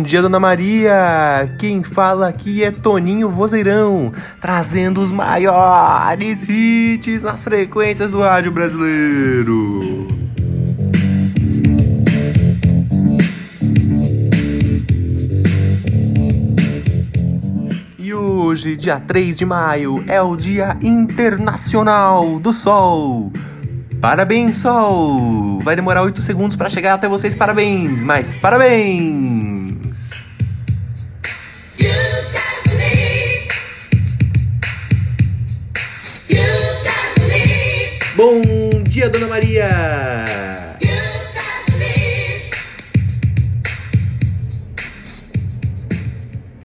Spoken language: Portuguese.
dia, Dona Maria! Quem fala aqui é Toninho Vozeirão, trazendo os maiores hits nas frequências do rádio brasileiro. E hoje, dia 3 de maio, é o Dia Internacional do Sol. Parabéns, Sol! Vai demorar 8 segundos para chegar até vocês, parabéns! Mas parabéns! Bom dia, Dona Maria!